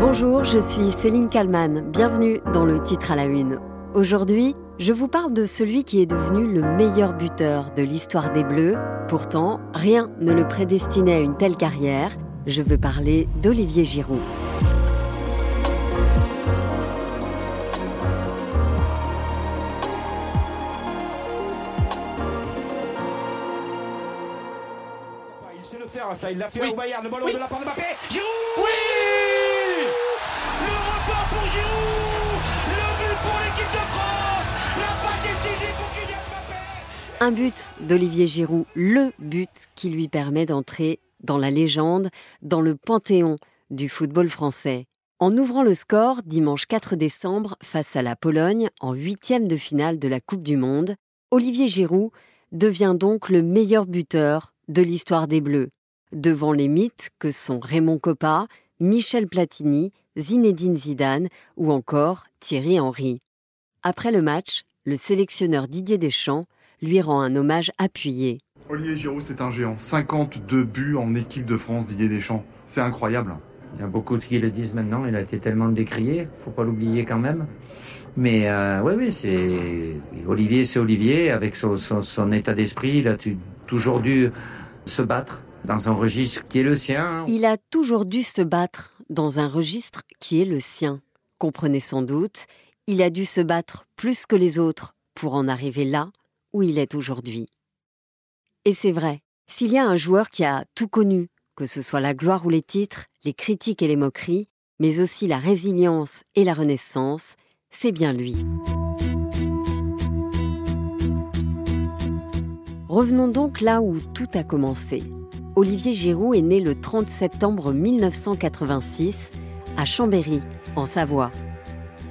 Bonjour, je suis Céline Kalman. Bienvenue dans le titre à la une. Aujourd'hui, je vous parle de celui qui est devenu le meilleur buteur de l'histoire des Bleus. Pourtant, rien ne le prédestinait à une telle carrière. Je veux parler d'Olivier Giroud. Il sait le faire, ça, il l'a fait au Bayern, le ballon de la part de Mbappé. Giroud Oui Un but d'Olivier Giroud, le but qui lui permet d'entrer dans la légende, dans le panthéon du football français. En ouvrant le score dimanche 4 décembre face à la Pologne en huitième de finale de la Coupe du Monde, Olivier Giroud devient donc le meilleur buteur de l'histoire des Bleus, devant les mythes que sont Raymond Coppa, Michel Platini, Zinedine Zidane ou encore Thierry Henry. Après le match, le sélectionneur Didier Deschamps lui rend un hommage appuyé. Olivier Giroud, c'est un géant. 52 buts en équipe de France, Didier Deschamps. C'est incroyable. Il y a beaucoup qui le disent maintenant, il a été tellement décrié, faut pas l'oublier quand même. Mais euh, oui, oui, c'est Olivier, c'est Olivier, avec son, son- son état d'esprit, il a toujours dû se battre dans un registre qui est le sien. Il a toujours dû se battre dans un registre qui est le sien. Comprenez sans doute, il a dû se battre plus que les autres pour en arriver là où il est aujourd'hui. Et c'est vrai, s'il y a un joueur qui a tout connu, que ce soit la gloire ou les titres, les critiques et les moqueries, mais aussi la résilience et la renaissance, c'est bien lui. Revenons donc là où tout a commencé. Olivier Giroud est né le 30 septembre 1986 à Chambéry, en Savoie.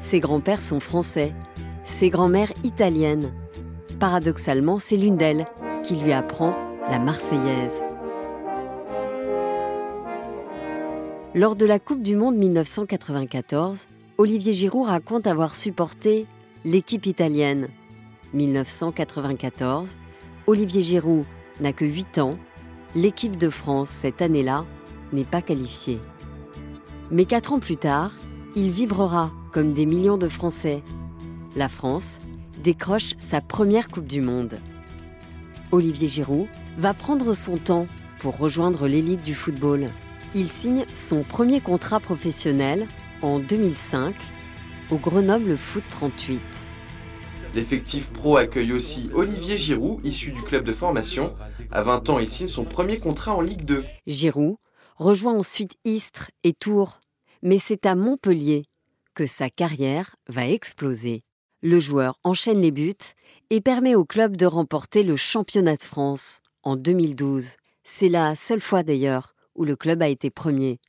Ses grands-pères sont français, ses grands-mères italiennes. Paradoxalement, c'est l'une d'elles qui lui apprend la Marseillaise. Lors de la Coupe du Monde 1994, Olivier Giroud raconte avoir supporté l'équipe italienne. 1994, Olivier Giroud n'a que 8 ans. L'équipe de France, cette année-là, n'est pas qualifiée. Mais quatre ans plus tard, il vibrera comme des millions de Français. La France décroche sa première Coupe du Monde. Olivier Giroud va prendre son temps pour rejoindre l'élite du football. Il signe son premier contrat professionnel en 2005 au Grenoble Foot 38. L'effectif pro accueille aussi Olivier Giroud, issu du club de formation. À 20 ans, il signe son premier contrat en Ligue 2. Giroud rejoint ensuite Istres et Tours, mais c'est à Montpellier que sa carrière va exploser. Le joueur enchaîne les buts et permet au club de remporter le championnat de France en 2012. C'est la seule fois d'ailleurs où le club a été premier.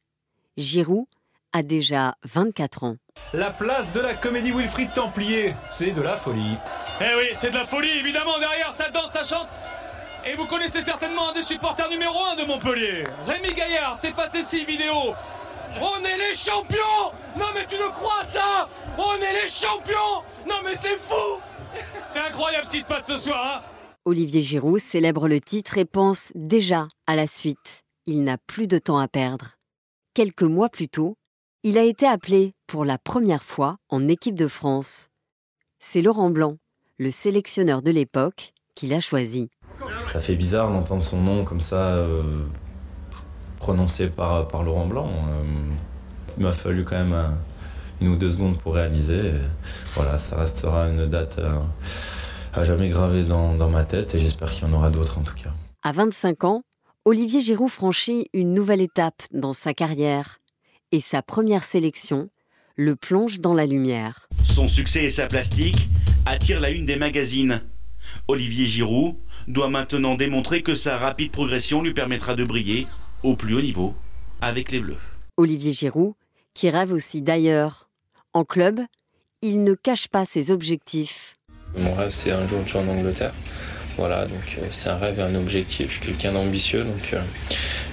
Giroud a déjà 24 ans. La place de la comédie Wilfried Templier, c'est de la folie. Eh oui, c'est de la folie, évidemment, derrière, ça danse, ça chante. Et vous connaissez certainement un des supporters numéro un de Montpellier. Rémi Gaillard, c'est passé six vidéos. On est les champions Non mais tu le crois ça On est les champions Non mais c'est fou C'est incroyable ce qui se passe ce soir, hein Olivier Giroud célèbre le titre et pense déjà à la suite. Il n'a plus de temps à perdre. Quelques mois plus tôt, il a été appelé pour la première fois en équipe de France. C'est Laurent Blanc, le sélectionneur de l'époque, qui l'a choisi. Ça fait bizarre d'entendre son nom comme ça euh, prononcé par, par Laurent Blanc. Euh, il m'a fallu quand même un- une ou deux secondes pour réaliser. Et voilà, ça restera une date euh, à jamais gravée dans, dans ma tête et j'espère qu'il y en aura d'autres en tout cas. À 25 ans, Olivier Giroud franchit une nouvelle étape dans sa carrière et sa première sélection le plonge dans la lumière. Son succès et sa plastique attirent la une des magazines. Olivier Giroud doit maintenant démontrer que sa rapide progression lui permettra de briller au plus haut niveau avec les Bleus. Olivier Giroud, qui rêve aussi d'ailleurs. En club, il ne cache pas ses objectifs. Mon rêve c'est un jour de jouer en Angleterre. Voilà, donc euh, c'est un rêve et un objectif. Je suis quelqu'un d'ambitieux, donc euh,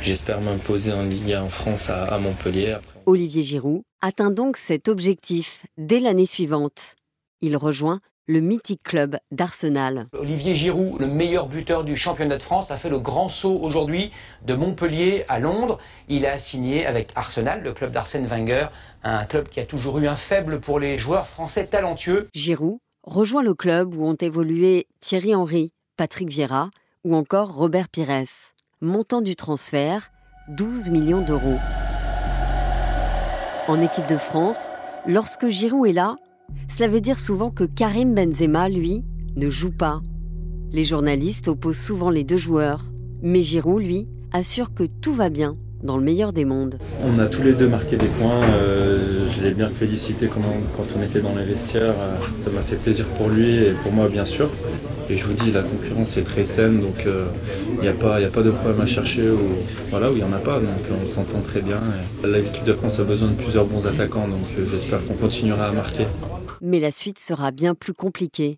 j'espère m'imposer en Ligue 1 en France à, à Montpellier. Après, Olivier Giroud atteint donc cet objectif dès l'année suivante. Il rejoint le mythique club d'Arsenal. Olivier Giroud, le meilleur buteur du championnat de France, a fait le grand saut aujourd'hui de Montpellier à Londres. Il a signé avec Arsenal, le club d'Arsène Wenger, un club qui a toujours eu un faible pour les joueurs français talentueux. Giroud rejoint le club où ont évolué Thierry Henry, Patrick Vieira ou encore Robert Pires. Montant du transfert 12 millions d'euros. En équipe de France, lorsque Giroud est là, cela veut dire souvent que Karim Benzema, lui, ne joue pas. Les journalistes opposent souvent les deux joueurs, mais Giroud, lui, assure que tout va bien dans le meilleur des mondes. On a tous les deux marqué des points. Euh, je l'ai bien félicité quand on était dans les vestiaires. Euh, ça m'a fait plaisir pour lui et pour moi, bien sûr. Et je vous dis, la concurrence est très saine, donc il euh, n'y a, pas, de problème à chercher où, voilà, il n'y en a pas. Donc on s'entend très bien. L'équipe de France a besoin de plusieurs bons attaquants, donc j'espère qu'on continuera à marquer. Mais la suite sera bien plus compliquée.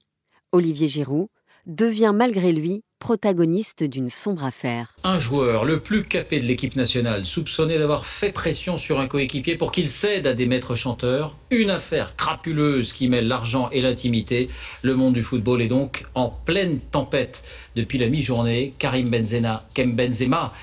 Olivier Giroud devient malgré lui protagoniste d'une sombre affaire. Un joueur, le plus capé de l'équipe nationale, soupçonné d'avoir fait pression sur un coéquipier pour qu'il cède à des maîtres chanteurs. Une affaire crapuleuse qui mêle l'argent et l'intimité. Le monde du football est donc en pleine tempête. Depuis la mi-journée, Karim Benzema, Kem Benzema,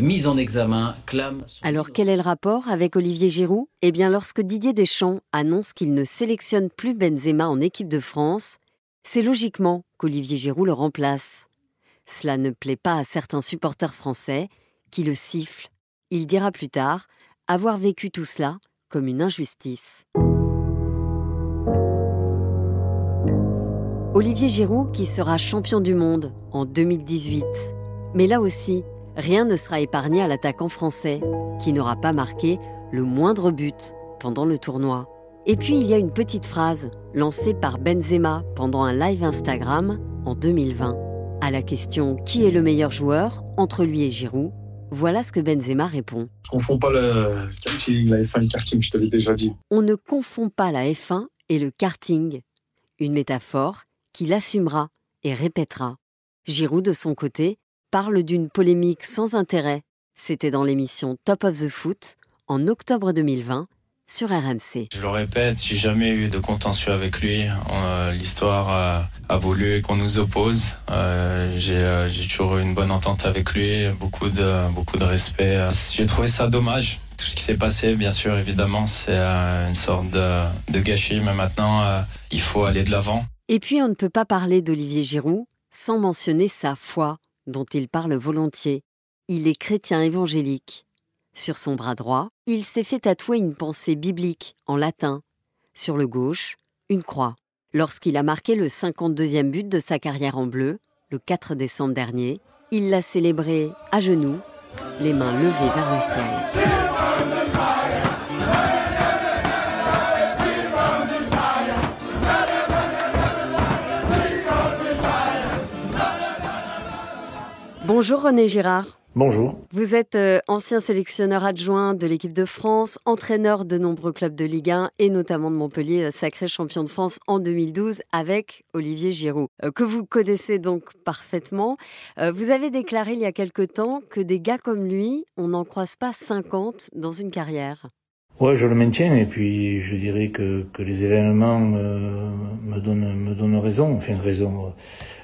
mis en examen, clame... Alors quel est le rapport avec Olivier Giroud? Eh bien lorsque Didier Deschamps annonce qu'il ne sélectionne plus Benzema en équipe de France, c'est logiquement qu'Olivier Giroud le remplace. Cela ne plaît pas à certains supporters français qui le sifflent. Il dira plus tard avoir vécu tout cela comme une injustice. Olivier Giroud qui sera champion du monde en 2018. Mais là aussi, rien ne sera épargné à l'attaquant français qui n'aura pas marqué le moindre but pendant le tournoi. Et puis il y a une petite phrase lancée par Benzema pendant un live Instagram en 2020. À la question qui est le meilleur joueur entre lui et Giroud, voilà ce que Benzema répond. On ne confond pas le karting, la F1 et le karting, je te l'ai déjà dit. On ne confond pas la F1 et le karting. Une métaphore qu'il assumera et répétera. Giroud, de son côté, parle d'une polémique sans intérêt. C'était dans l'émission Top of the Foot en octobre 2020 sur RMC. Je le répète, j'ai jamais eu de contentieux avec lui. Euh, l'histoire euh, a voulu qu'on nous oppose. Euh, j'ai toujours eu une bonne entente avec lui, beaucoup de, beaucoup de respect. J'ai trouvé ça dommage. Tout ce qui s'est passé, bien sûr, évidemment, c'est une sorte de, de, gâchis, mais maintenant, il faut aller de l'avant. Et puis, on ne peut pas parler d'Olivier Giroud sans mentionner sa foi, dont il parle volontiers. Il est chrétien évangélique. Sur son bras droit, il s'est fait tatouer une pensée biblique en latin. Sur le gauche, une croix. Lorsqu'il a marqué le 52e but de sa carrière en bleu, le 4 décembre dernier, il l'a célébré à genoux, les mains levées vers le ciel. Bonjour René Girard. Bonjour. Vous êtes euh, ancien sélectionneur adjoint de l'équipe de France, entraîneur de nombreux clubs de Ligue 1 et notamment de Montpellier, euh, sacré champion de France en 2012 avec Olivier Giroud, euh, que vous connaissez donc parfaitement. Vous avez déclaré il y a quelque temps que des gars comme lui, on n'en croise pas 50 dans une carrière. Ouais, je le maintiens et puis je dirais que, que les événements me, donnent, me donnent raison, enfin raison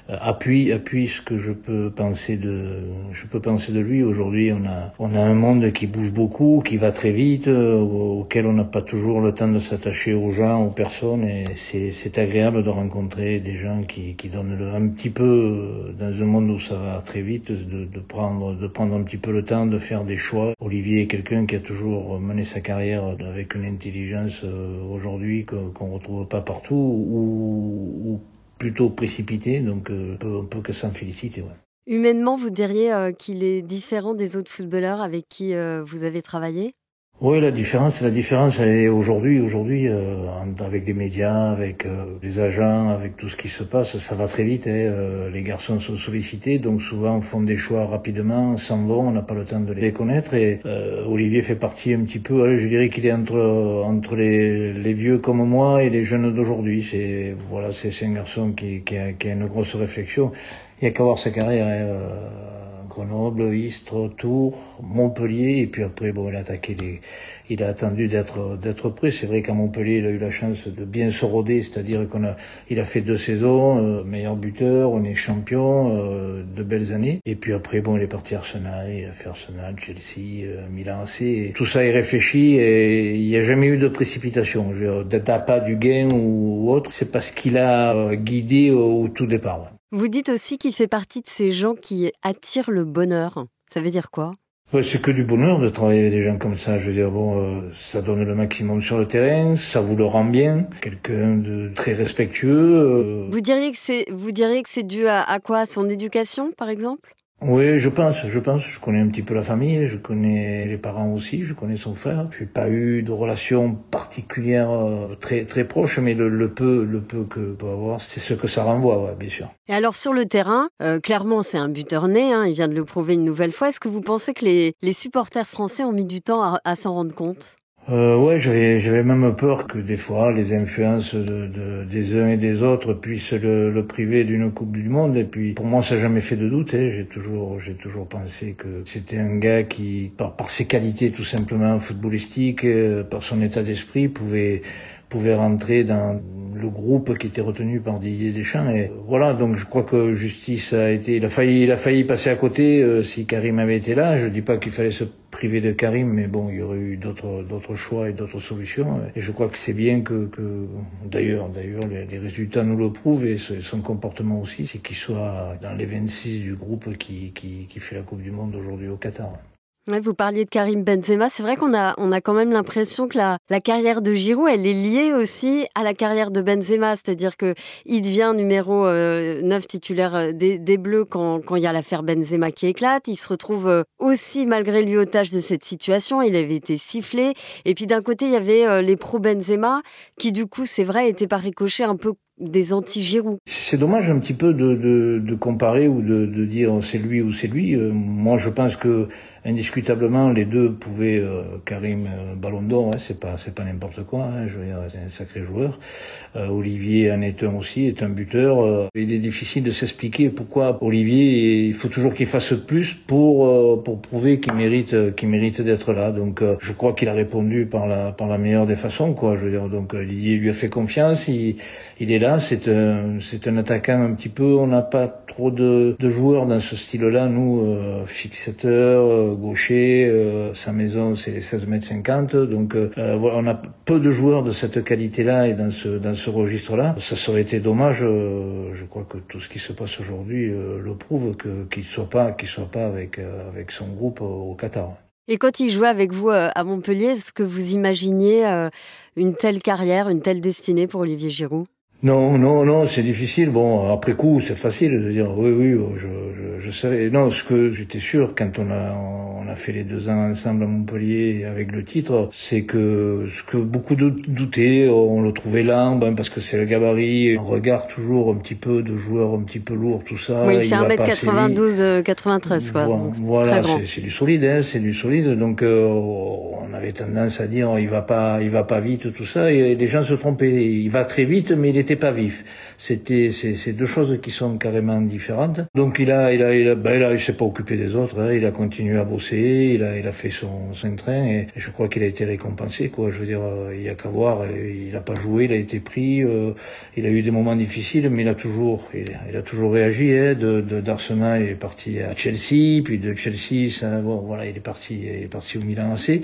appuie appuie ce que je peux penser de je peux penser de lui. Aujourd'hui on a on a un monde qui bouge beaucoup qui va très vite euh, auquel on n'a pas toujours le temps de s'attacher aux gens aux personnes. Et c'est agréable de rencontrer des gens qui qui donnent un petit peu euh, dans un monde où ça va très vite de, de prendre de prendre un petit peu le temps de faire des choix. Olivier est quelqu'un qui a toujours mené sa carrière avec une intelligence aujourd'hui qu'on retrouve pas partout ou, ou plutôt précipité, donc euh, on peut que s'en féliciter. Humainement, vous diriez euh, qu'il est différent des autres footballeurs avec qui euh, vous avez travaillé? Oui, la différence, la différence, aujourd'hui, aujourd'hui, euh, avec les médias, avec euh, les agents, avec tout ce qui se passe, ça va très vite. Hein, euh, les garçons sont sollicités, donc souvent font des choix rapidement, s'en vont, on n'a pas le temps de les connaître. Et Olivier fait partie un petit peu, je dirais qu'il est entre entre les, les, vieux comme moi et les jeunes d'aujourd'hui. C'est voilà, c'est un garçon qui, qui, a, qui a une grosse réflexion. Il n'y a qu'à voir sa carrière. Hein, Grenoble, Istres, Tours, Montpellier, et puis après, bon, il a attaqué les, il a attendu d'être d'être prêt. C'est vrai qu'à Montpellier, il a eu la chance de bien se roder, c'est-à-dire qu'on a, il a fait deux saisons, euh, meilleur buteur, on est champion, euh, de belles années. Et puis après, bon, il est parti à Arsenal, il a fait Arsenal, Chelsea, euh, Milan AC. Et tout ça est réfléchi et il n'y a jamais eu de précipitation. D'être pas du gain ou, autre, c'est parce qu'il a guidé au, tout départ. Vous dites aussi qu'il fait partie de ces gens qui attirent le bonheur. Ça veut dire quoi? Ouais, c'est que du bonheur de travailler avec des gens comme ça. Je veux dire, bon, euh, ça donne le maximum sur le terrain, ça vous le rend bien. Quelqu'un de très respectueux. Euh. Vous diriez que c'est, vous diriez que c'est dû à, à quoi, à son éducation, par exemple? Oui, je pense, je pense. Je connais un petit peu la famille, je connais les parents aussi, je connais son frère. Je n'ai pas eu de relation particulière euh, très très proche, mais le, peu le peu que peut avoir, c'est ce que ça renvoie, bien sûr. Et alors sur le terrain, euh, clairement c'est un buteur né, hein, il vient de le prouver une nouvelle fois. Est-ce que vous pensez que les, les supporters français ont mis du temps à, à s'en rendre compte? Euh, ouais, j'avais j'avais même peur que des fois les influences de, de, des uns et des autres puissent le, priver d'une Coupe du Monde. Et puis pour moi, ça n'a jamais fait de doute. Hein. J'ai toujours j'ai toujours pensé que c'était un gars qui, par, par ses qualités tout simplement footballistiques, euh, par son état d'esprit, pouvait pouvait rentrer dans le groupe qui était retenu par Didier Deschamps. Et voilà, donc je crois que justice a été, il a failli, il a failli passer à côté euh, si Karim avait été là. Je dis pas qu'il fallait se priver de Karim, mais bon, il y aurait eu d'autres, d'autres choix et d'autres solutions. Et je crois que c'est bien que, que d'ailleurs, d'ailleurs, les, les, résultats nous le prouvent et son comportement aussi, c'est qu'il soit dans les 26 du groupe qui, qui, qui fait la Coupe du Monde aujourd'hui au Qatar. Vous parliez de Karim Benzema. C'est vrai qu'on a, on a quand même l'impression que la, carrière de Giroud, elle est liée aussi à la carrière de Benzema. C'est-à-dire que il devient numéro euh, 9 titulaire euh, des, des Bleus quand, il y a l'affaire Benzema qui éclate. Il se retrouve euh, aussi, malgré lui, otage de cette situation. Il avait été sifflé. Et puis d'un côté, il y avait euh, les pro-Benzema qui, du coup, c'est vrai, étaient par ricochet un peu des anti-Giroud. C'est dommage un petit peu de, de, comparer ou de, de dire c'est lui ou c'est lui. Moi, je pense que indiscutablement les deux pouvaient euh, Karim euh, Ballon d'Or, hein, c'est pas c'est pas n'importe quoi. Hein, je veux dire, c'est un sacré joueur. Euh, Olivier en est un aussi, est un buteur. Euh, il est difficile de s'expliquer pourquoi Olivier il faut toujours qu'il fasse plus pour euh, pour prouver qu'il mérite qu'il mérite d'être là. Donc je crois qu'il a répondu par la par la meilleure des façons quoi. Je veux dire donc Olivier lui a fait confiance. Il il est là. C'est un c'est un attaquant un petit peu. On n'a pas trop de, de joueurs dans ce style-là. Nous fixateurs gaucher, euh, sa maison c'est les 16 mètres 50, donc euh, voilà, on a peu de joueurs de cette qualité-là et dans ce dans ce registre-là. Ça serait été dommage. Euh, je crois que tout ce qui se passe aujourd'hui le prouve que qu'il soit pas qu'il soit pas avec avec son groupe au Qatar. Et quand il jouait avec vous à Montpellier, est-ce que vous imaginiez une telle carrière, une telle destinée pour Olivier Giroud? Non, non, non, c'est difficile. Bon, après coup, c'est facile de dire oui, oui, je, je, je savais. Non, ce que j'étais sûr quand on a on a fait les deux ans ensemble à Montpellier avec le titre, c'est que ce que beaucoup doutaient, on le trouvait lent, ben parce que c'est le gabarit, on regarde toujours un petit peu de joueurs un petit peu lourds, tout ça. Oui, il fait 1m92, 93 quoi. Voilà, c'est du solide, hein, c'est du solide. Donc euh, on avait tendance à dire il va pas, il va pas vite, tout ça, et les gens se trompaient. Il va très vite, mais il était pas vif. C'était c'est deux choses qui sont carrément différentes. Donc il a il a il a ben, a, il s'est pas occupé des autres. Hein. Il a continué à bosser. Il a il a fait son son train et je crois qu'il a été récompensé quoi. Je veux dire euh, il y a qu'à voir. Il a pas joué. Il a été pris. Euh, il a eu des moments difficiles, mais il a toujours il, a toujours réagi. Hein. De d'Arsenal il est parti à Chelsea, puis de Chelsea ça bon voilà il est parti il est parti au Milan AC.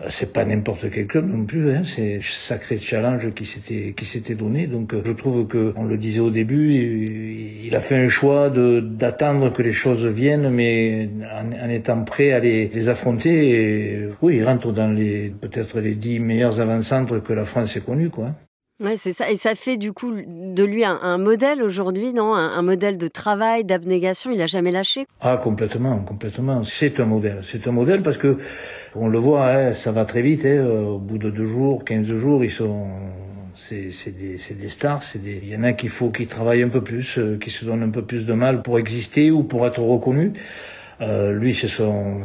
Euh, c'est pas n'importe quel club non plus. Hein. C'est sacré challenge qui s'était qui s'était donné. Donc je trouve que on le disait au début, il a fait un choix de d'attendre que les choses viennent, mais en, étant prêt à les, affronter. Oui, il rentre dans les peut-être les dix meilleurs avant-centres que la France ait connus, quoi. Ouais, c'est ça. Et ça fait du coup de lui un, un modèle aujourd'hui, non? Un, un, modèle de travail, d'abnégation. Il a jamais lâché? Ah, complètement, complètement. C'est un modèle. C'est un modèle parce que on le voit, hein, ça va très vite. Hein, au bout de deux jours, quinze jours, ils sont c'est des, des, stars, c'est des, il y en a qu'il faut qui travaillent un peu plus, euh, qui se donnent un peu plus de mal pour exister ou pour être reconnus. Euh, lui, c'est son,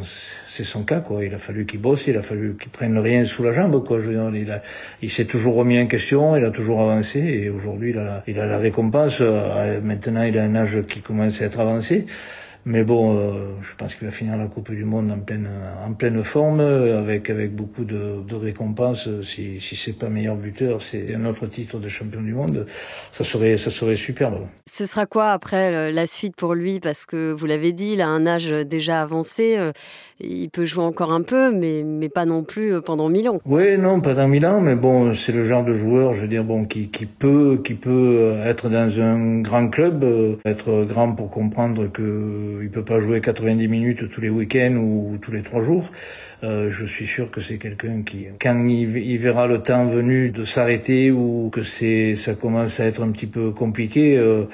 c'est son cas, quoi. Il a fallu qu'il bosse, il a fallu qu'il prenne rien sous la jambe, quoi. Je veux dire, il il s'est toujours remis en question, il a toujours avancé, et aujourd'hui, il a, la récompense. Euh, maintenant, il a un âge qui commence à être avancé. Mais bon, euh, je pense qu'il va finir la Coupe du Monde en pleine, forme, avec, beaucoup de, de récompenses. Si, si c'est pas meilleur buteur, c'est un autre titre de champion du monde. Ça serait, ça serait superbe. Ce sera quoi après la suite pour lui? Parce que vous l'avez dit, il a un âge déjà avancé. Il peut jouer encore un peu, mais, mais pas non plus pendant mille ans. Oui, non, pas dans mille ans, mais bon, c'est le genre de joueur, je veux dire, bon, qui, qui peut, qui peut être dans un grand club, être grand pour comprendre que il peut pas jouer 90 minutes tous les week-ends ou tous les trois jours. Euh, je suis sûr que c'est quelqu'un qui, quand il, verra le temps venu de s'arrêter ou que c'est, ça commence à être un petit peu compliqué, euh,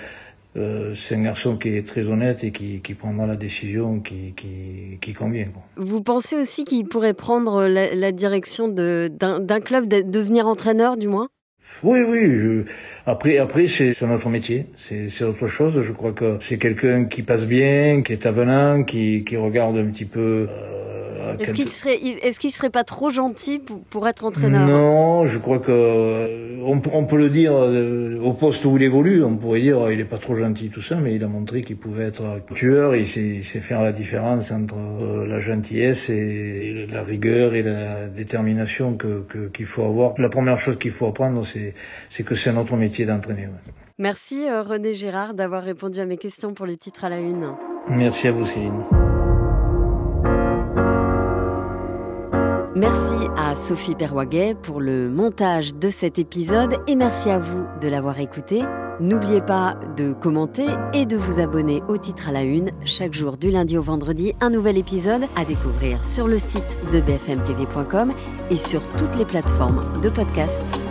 euh, c'est un garçon qui est très honnête et qui, qui prendra la décision qui, qui, qui convient. Vous pensez aussi qu'il pourrait prendre la, la direction d'un club, de devenir entraîneur du moins? Oui, oui. Je... Après, après, c'est notre métier. C'est autre chose. Je crois que c'est quelqu'un qui passe bien, qui est avenant, qui, qui regarde un petit peu. Euh, est-ce qu'il serait, est-ce qu'il serait pas trop gentil pour, pour être entraîneur Non, je crois que on, on, peut le dire euh, au poste où il évolue, on pourrait dire il est pas trop gentil tout ça, mais il a montré qu'il pouvait être tueur. Il sait, sait faire la différence entre euh, la gentillesse et la rigueur et la détermination que qu'il faut avoir. La première chose qu'il faut apprendre, c'est c'est que c'est notre métier d'entraîner. Merci euh, René Gérard d'avoir répondu à mes questions pour le titre à la une. Merci à vous Céline. Merci à Sophie Perwaguet pour le montage de cet épisode et merci à vous de l'avoir écouté. N'oubliez pas de commenter et de vous abonner au titre à la une. Chaque jour du lundi au vendredi, un nouvel épisode à découvrir sur le site de bfmtv.com et sur toutes les plateformes de podcast.